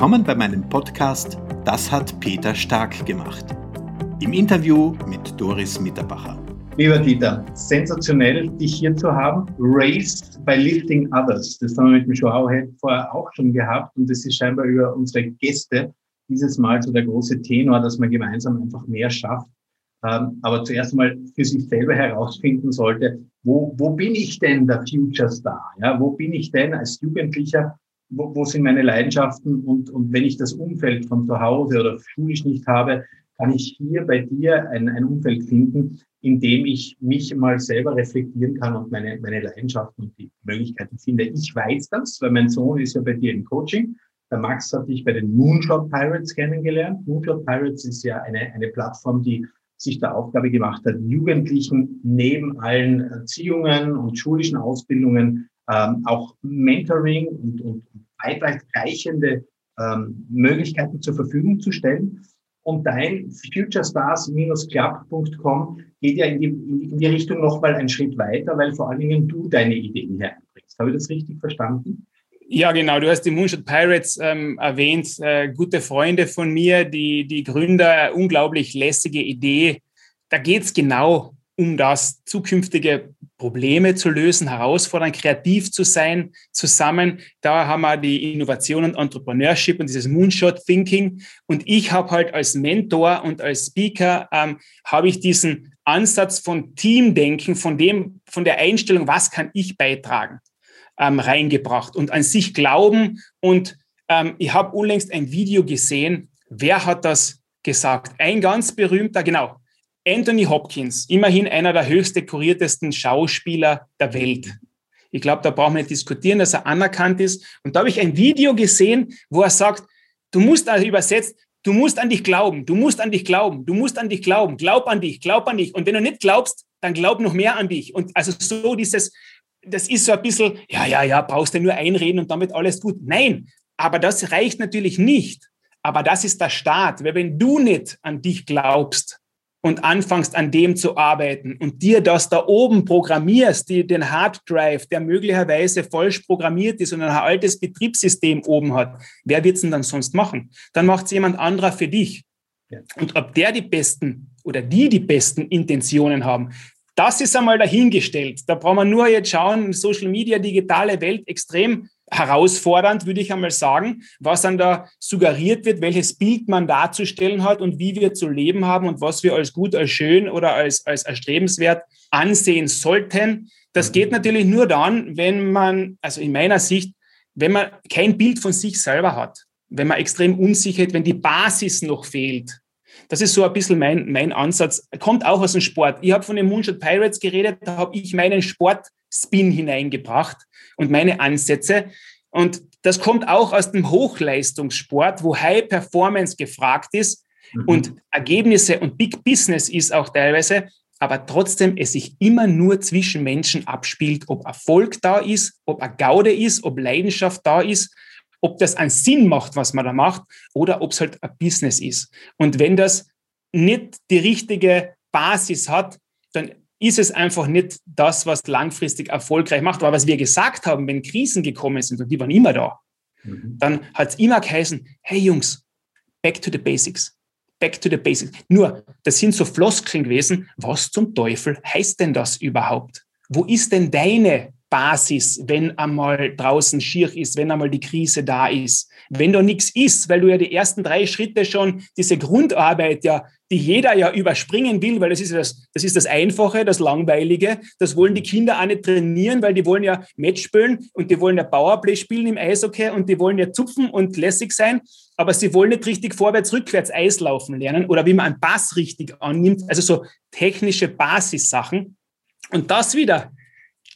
Willkommen bei meinem Podcast Das hat Peter Stark gemacht. Im Interview mit Doris Mitterbacher. Lieber Dieter, sensationell, dich hier zu haben. Raised by Lifting Others. Das haben wir mit dem Joao vorher auch schon gehabt und das ist scheinbar über unsere Gäste dieses Mal so der große Tenor, dass man gemeinsam einfach mehr schafft. Ähm, aber zuerst einmal für sich selber herausfinden sollte, wo, wo bin ich denn der Future Star? Ja, wo bin ich denn als Jugendlicher wo, wo sind meine Leidenschaften und, und wenn ich das Umfeld von zu Hause oder schulisch nicht habe, kann ich hier bei dir ein, ein Umfeld finden, in dem ich mich mal selber reflektieren kann und meine, meine Leidenschaften und die Möglichkeiten finde. Ich weiß das, weil mein Sohn ist ja bei dir im Coaching. Der Max hat dich bei den Moonshot Pirates kennengelernt. Moonshot Pirates ist ja eine, eine Plattform, die sich der Aufgabe gemacht hat, Jugendlichen neben allen Erziehungen und schulischen Ausbildungen ähm, auch Mentoring und, und weitreichende ähm, Möglichkeiten zur Verfügung zu stellen. Und dein futurestars-club.com geht ja in die, in die Richtung nochmal einen Schritt weiter, weil vor allen Dingen du deine Ideen hier einbringst. Habe ich das richtig verstanden? Ja, genau. Du hast die Moonshot Pirates ähm, erwähnt. Äh, gute Freunde von mir, die, die Gründer, unglaublich lässige Idee. Da geht es genau um das, zukünftige Probleme zu lösen, herausfordern, kreativ zu sein, zusammen. Da haben wir die Innovation und Entrepreneurship und dieses Moonshot Thinking. Und ich habe halt als Mentor und als Speaker ähm, habe ich diesen Ansatz von Teamdenken, von dem, von der Einstellung, was kann ich beitragen, ähm, reingebracht und an sich glauben. Und ähm, ich habe unlängst ein Video gesehen. Wer hat das gesagt? Ein ganz berühmter, genau, Anthony Hopkins, immerhin einer der höchst dekoriertesten Schauspieler der Welt. Ich glaube, da brauchen wir nicht diskutieren, dass er anerkannt ist. Und da habe ich ein Video gesehen, wo er sagt, du musst also übersetzt, du musst an dich glauben, du musst an dich glauben, du musst an dich glauben, glaub an dich, glaub an dich. Und wenn du nicht glaubst, dann glaub noch mehr an dich. Und also so dieses, das ist so ein bisschen, ja, ja, ja, brauchst du nur einreden und damit alles gut. Nein, aber das reicht natürlich nicht. Aber das ist der Start. Weil wenn du nicht an dich glaubst, und anfängst an dem zu arbeiten und dir das da oben programmierst, die, den Hard Drive, der möglicherweise falsch programmiert ist und ein altes Betriebssystem oben hat, wer wird es denn dann sonst machen? Dann macht es jemand anderer für dich. Und ob der die besten oder die die besten Intentionen haben, das ist einmal dahingestellt. Da brauchen wir nur jetzt schauen, Social Media, digitale Welt extrem herausfordernd, würde ich einmal sagen, was dann da suggeriert wird, welches Bild man darzustellen hat und wie wir zu leben haben und was wir als gut, als schön oder als, als erstrebenswert ansehen sollten. Das geht natürlich nur dann, wenn man, also in meiner Sicht, wenn man kein Bild von sich selber hat, wenn man extrem unsicher ist, wenn die Basis noch fehlt. Das ist so ein bisschen mein, mein Ansatz. Kommt auch aus dem Sport. Ich habe von den Moonshot Pirates geredet, da habe ich meinen Sportspin hineingebracht und meine Ansätze. Und das kommt auch aus dem Hochleistungssport, wo High Performance gefragt ist mhm. und Ergebnisse und Big Business ist auch teilweise, aber trotzdem es sich immer nur zwischen Menschen abspielt, ob Erfolg da ist, ob eine Gaude ist, ob Leidenschaft da ist, ob das einen Sinn macht, was man da macht, oder ob es halt ein Business ist. Und wenn das nicht die richtige Basis hat, dann ist es einfach nicht das, was langfristig erfolgreich macht. Aber was wir gesagt haben, wenn Krisen gekommen sind, und die waren immer da, mhm. dann hat es immer geheißen, hey Jungs, back to the basics. Back to the basics. Nur, das sind so Floskeln gewesen. Was zum Teufel heißt denn das überhaupt? Wo ist denn deine Basis, wenn einmal draußen schier ist, wenn einmal die Krise da ist. Wenn da nichts ist, weil du ja die ersten drei Schritte schon, diese Grundarbeit ja, die jeder ja überspringen will, weil das ist das, das ist das Einfache, das Langweilige. Das wollen die Kinder auch nicht trainieren, weil die wollen ja Match spielen und die wollen ja Powerplay spielen im Eishockey und die wollen ja zupfen und lässig sein, aber sie wollen nicht richtig vorwärts, rückwärts Eislaufen lernen oder wie man einen Pass richtig annimmt. Also so technische Basissachen. Und das wieder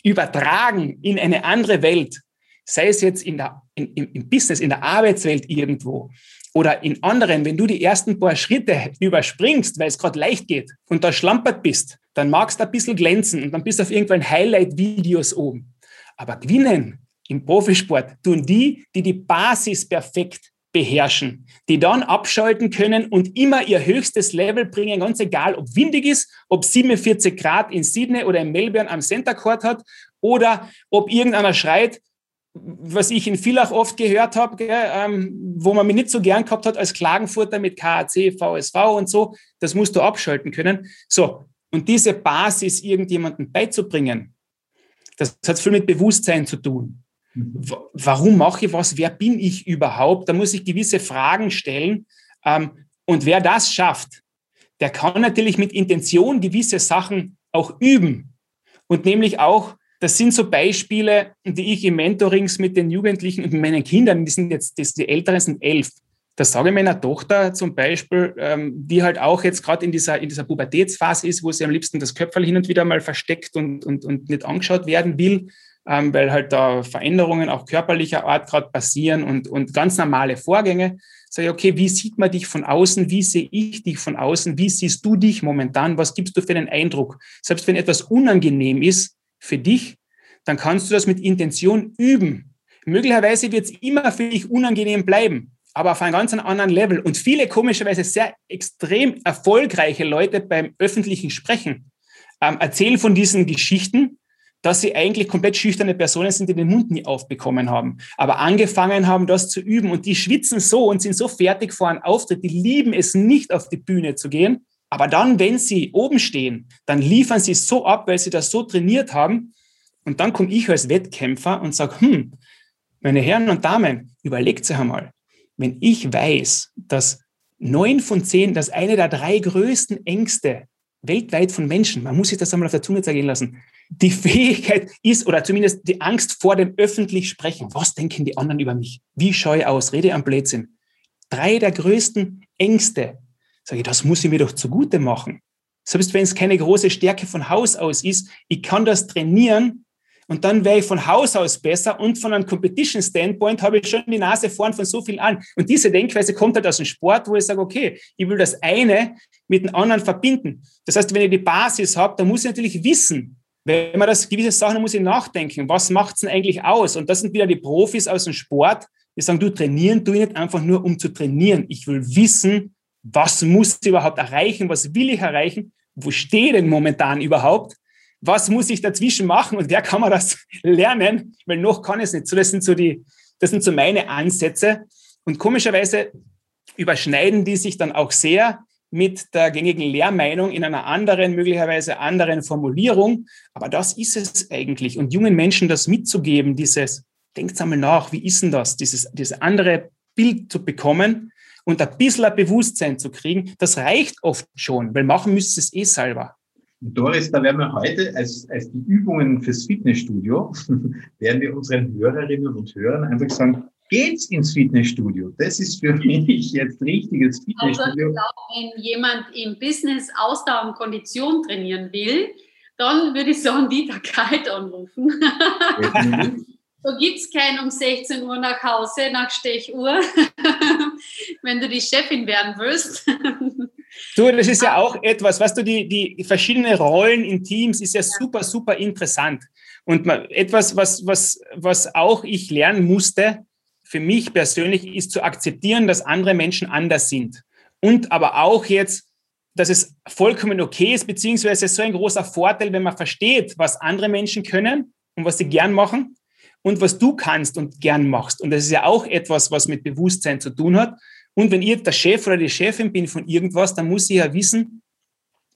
übertragen in eine andere Welt, sei es jetzt in der, in, im Business, in der Arbeitswelt irgendwo oder in anderen, wenn du die ersten paar Schritte überspringst, weil es gerade leicht geht und da schlampert bist, dann magst du ein bisschen glänzen und dann bist du auf irgendwelchen Highlight-Videos oben. Aber gewinnen im Profisport tun die, die die Basis perfekt beherrschen, die dann abschalten können und immer ihr höchstes Level bringen, ganz egal, ob windig ist, ob 47 Grad in Sydney oder in Melbourne am Center Court hat oder ob irgendeiner schreit, was ich in Villach oft gehört habe, ähm, wo man mich nicht so gern gehabt hat als Klagenfurter mit KAC, VSV und so, das musst du abschalten können. So, und diese Basis irgendjemandem beizubringen, das hat viel mit Bewusstsein zu tun. Mhm. Warum mache ich was? Wer bin ich überhaupt? Da muss ich gewisse Fragen stellen. Ähm, und wer das schafft, der kann natürlich mit Intention gewisse Sachen auch üben. Und nämlich auch das sind so Beispiele, die ich im Mentorings mit den Jugendlichen und meinen Kindern, die sind jetzt, die Älteren sind elf, da sage ich meiner Tochter zum Beispiel, ähm, die halt auch jetzt gerade in dieser, in dieser Pubertätsphase ist, wo sie am liebsten das Köpferl hin und wieder mal versteckt und, und, und nicht angeschaut werden will, ähm, weil halt da Veränderungen auch körperlicher Art gerade passieren und, und ganz normale Vorgänge. Sage ich, okay, wie sieht man dich von außen? Wie sehe ich dich von außen? Wie siehst du dich momentan? Was gibst du für einen Eindruck? Selbst wenn etwas unangenehm ist, für dich, dann kannst du das mit Intention üben. Möglicherweise wird es immer für dich unangenehm bleiben, aber auf einem ganz anderen Level. Und viele komischerweise sehr extrem erfolgreiche Leute beim öffentlichen Sprechen ähm, erzählen von diesen Geschichten, dass sie eigentlich komplett schüchterne Personen sind, die den Mund nie aufbekommen haben, aber angefangen haben, das zu üben. Und die schwitzen so und sind so fertig vor einem Auftritt, die lieben es nicht, auf die Bühne zu gehen, aber dann, wenn sie oben stehen, dann liefern sie so ab, weil sie das so trainiert haben. Und dann komme ich als Wettkämpfer und sage, hm, meine Herren und Damen, überlegt sich einmal, wenn ich weiß, dass neun von zehn, dass eine der drei größten Ängste weltweit von Menschen, man muss sich das einmal auf der Zunge zergehen lassen, die Fähigkeit ist oder zumindest die Angst vor dem öffentlich Sprechen. Was denken die anderen über mich? Wie schaue ich aus? Rede am Blödsinn. Drei der größten Ängste Sage ich, das muss ich mir doch zugute machen. Selbst wenn es keine große Stärke von Haus aus ist, ich kann das trainieren und dann wäre ich von Haus aus besser und von einem Competition Standpoint habe ich schon die Nase vorn von so viel an. Und diese Denkweise kommt halt aus dem Sport, wo ich sage, okay, ich will das eine mit dem anderen verbinden. Das heißt, wenn ich die Basis habe, dann muss ich natürlich wissen, wenn man das gewisse Sachen muss ich nachdenken, was macht es denn eigentlich aus? Und das sind wieder die Profis aus dem Sport, die sagen, du trainieren, tu ich nicht einfach nur um zu trainieren. Ich will wissen, was muss ich überhaupt erreichen, was will ich erreichen, wo stehe ich denn momentan überhaupt, was muss ich dazwischen machen? Und wer kann man das lernen, weil noch kann es nicht. So, das sind so die, das sind so meine Ansätze. Und komischerweise überschneiden die sich dann auch sehr mit der gängigen Lehrmeinung in einer anderen, möglicherweise anderen Formulierung. Aber das ist es eigentlich. Und jungen Menschen das mitzugeben, dieses, denkt einmal nach, wie ist denn das, dieses, dieses andere Bild zu bekommen, und ein bisschen ein Bewusstsein zu kriegen, das reicht oft schon, weil machen müsst ihr es eh selber. Doris, da werden wir heute als, als die Übungen fürs Fitnessstudio, werden wir unseren Hörerinnen und Hörern einfach sagen, geht's ins Fitnessstudio? Das ist für mich jetzt richtiges Fitnessstudio. Also ich glaube, wenn jemand im Business Ausdauer und Kondition trainieren will, dann würde ich sagen, Dieter Kalt anrufen. So gibt es kein um 16 Uhr nach Hause, nach Stechuhr, wenn du die Chefin werden willst. Du, das ist ja auch etwas, was du, die, die verschiedenen Rollen in Teams ist ja super, super interessant. Und etwas, was, was, was auch ich lernen musste, für mich persönlich, ist zu akzeptieren, dass andere Menschen anders sind. Und aber auch jetzt, dass es vollkommen okay ist, beziehungsweise so ein großer Vorteil, wenn man versteht, was andere Menschen können und was sie gern machen und was du kannst und gern machst. Und das ist ja auch etwas, was mit Bewusstsein zu tun hat. Und wenn ich der Chef oder die Chefin bin von irgendwas, dann muss ich ja wissen,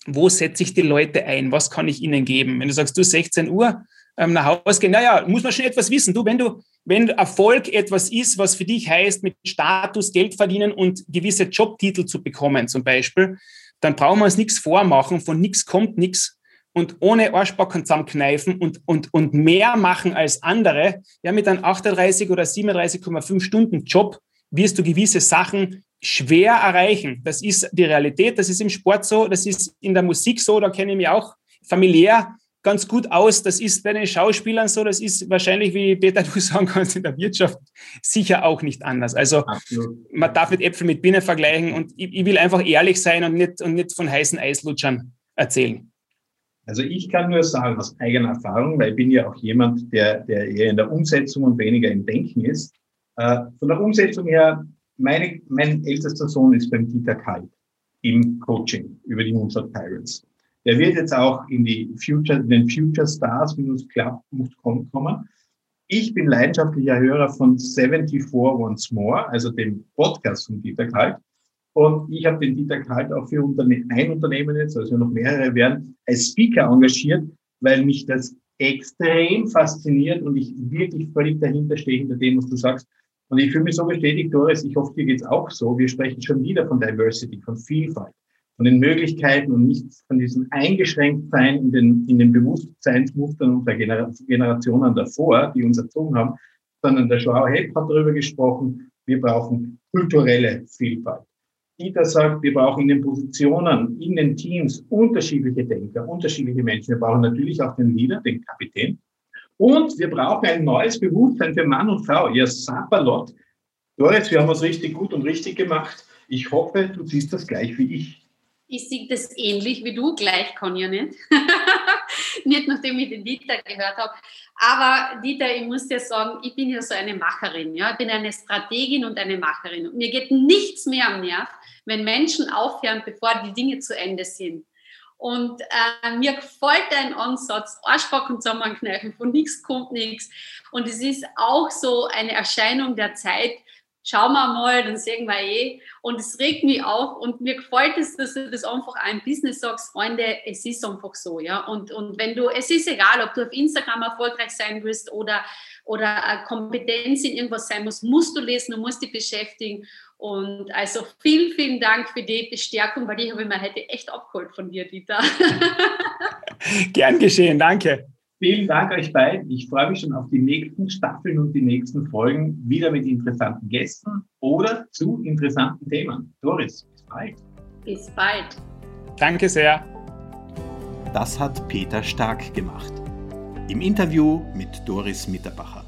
wo setze ich die Leute ein? Was kann ich ihnen geben? Wenn du sagst, du 16 Uhr ähm, nach Hause gehen, naja, muss man schon etwas wissen. Du, wenn du, wenn Erfolg etwas ist, was für dich heißt, mit Status Geld verdienen und gewisse Jobtitel zu bekommen, zum Beispiel, dann brauchen wir uns nichts vormachen, von nichts kommt nichts. Und ohne Arschbacken zusammenkneifen und, und, und mehr machen als andere, ja, mit einem 38 oder 37,5 Stunden Job wirst du gewisse Sachen schwer erreichen. Das ist die Realität, das ist im Sport so, das ist in der Musik so, da kenne ich mich auch familiär ganz gut aus. Das ist bei den Schauspielern so, das ist wahrscheinlich, wie Peter du sagen kannst, in der Wirtschaft sicher auch nicht anders. Also Absolut. man darf nicht Äpfel mit Bienen vergleichen und ich, ich will einfach ehrlich sein und nicht, und nicht von heißen Eislutschern erzählen. Also ich kann nur sagen aus eigener Erfahrung, weil ich bin ja auch jemand, der, der eher in der Umsetzung und weniger im Denken ist. Äh, von der Umsetzung her, meine, mein ältester Sohn ist beim Dieter Kalt im Coaching über die Moonshot Pirates. Der wird jetzt auch in die Future, den Future Stars, wie es klappt, muss kommen. Ich bin leidenschaftlicher Hörer von 74 Once More, also dem Podcast von Dieter Kalt. Und ich habe den Dieter Kalt auch für ein Unternehmen jetzt, also noch mehrere werden, als Speaker engagiert, weil mich das extrem fasziniert und ich wirklich völlig dahinter stehe, hinter dem, was du sagst. Und ich fühle mich so bestätigt, Doris, ich hoffe, dir geht's auch so. Wir sprechen schon wieder von Diversity, von Vielfalt, von den Möglichkeiten und nicht von diesem Eingeschränktsein in den, in den Bewusstseinsmustern unserer Generationen davor, die uns erzogen haben, sondern der Joao Hepp hat darüber gesprochen, wir brauchen kulturelle Vielfalt. Dieter sagt, wir brauchen in den Positionen, in den Teams unterschiedliche Denker, unterschiedliche Menschen. Wir brauchen natürlich auch den Leader, den Kapitän, und wir brauchen ein neues Bewusstsein für Mann und Frau. Ihr Sapperlot. Doris, wir haben was richtig gut und richtig gemacht. Ich hoffe, du siehst das gleich wie ich. Ich sehe das ähnlich wie du, gleich kann ja nicht. nicht nachdem ich den Dieter gehört habe. Aber Dieter, ich muss dir sagen, ich bin ja so eine Macherin. Ja? Ich bin eine Strategin und eine Macherin. Und mir geht nichts mehr am Nerv, wenn Menschen aufhören, bevor die Dinge zu Ende sind. Und äh, mir gefällt dein Ansatz, Arschbacken zusammenkneifen, von nichts kommt nichts. Und es ist auch so eine Erscheinung der Zeit. Schauen wir mal, dann sehen wir eh. Und es regt mich auf und mir gefällt es, dass du das einfach im Business sagst, Freunde, es ist einfach so, ja. Und, und wenn du, es ist egal, ob du auf Instagram erfolgreich sein willst oder, oder Kompetenz in irgendwas sein musst, musst du lesen, du musst dich beschäftigen. Und also vielen, vielen Dank für die Bestärkung, weil die habe ich mir heute echt abgeholt von dir, Dieter. Gern geschehen, danke. Vielen Dank euch beiden. Ich freue mich schon auf die nächsten Staffeln und die nächsten Folgen wieder mit interessanten Gästen oder zu interessanten Themen. Doris, bis bald. Bis bald. Danke sehr. Das hat Peter Stark gemacht. Im Interview mit Doris Mitterbacher.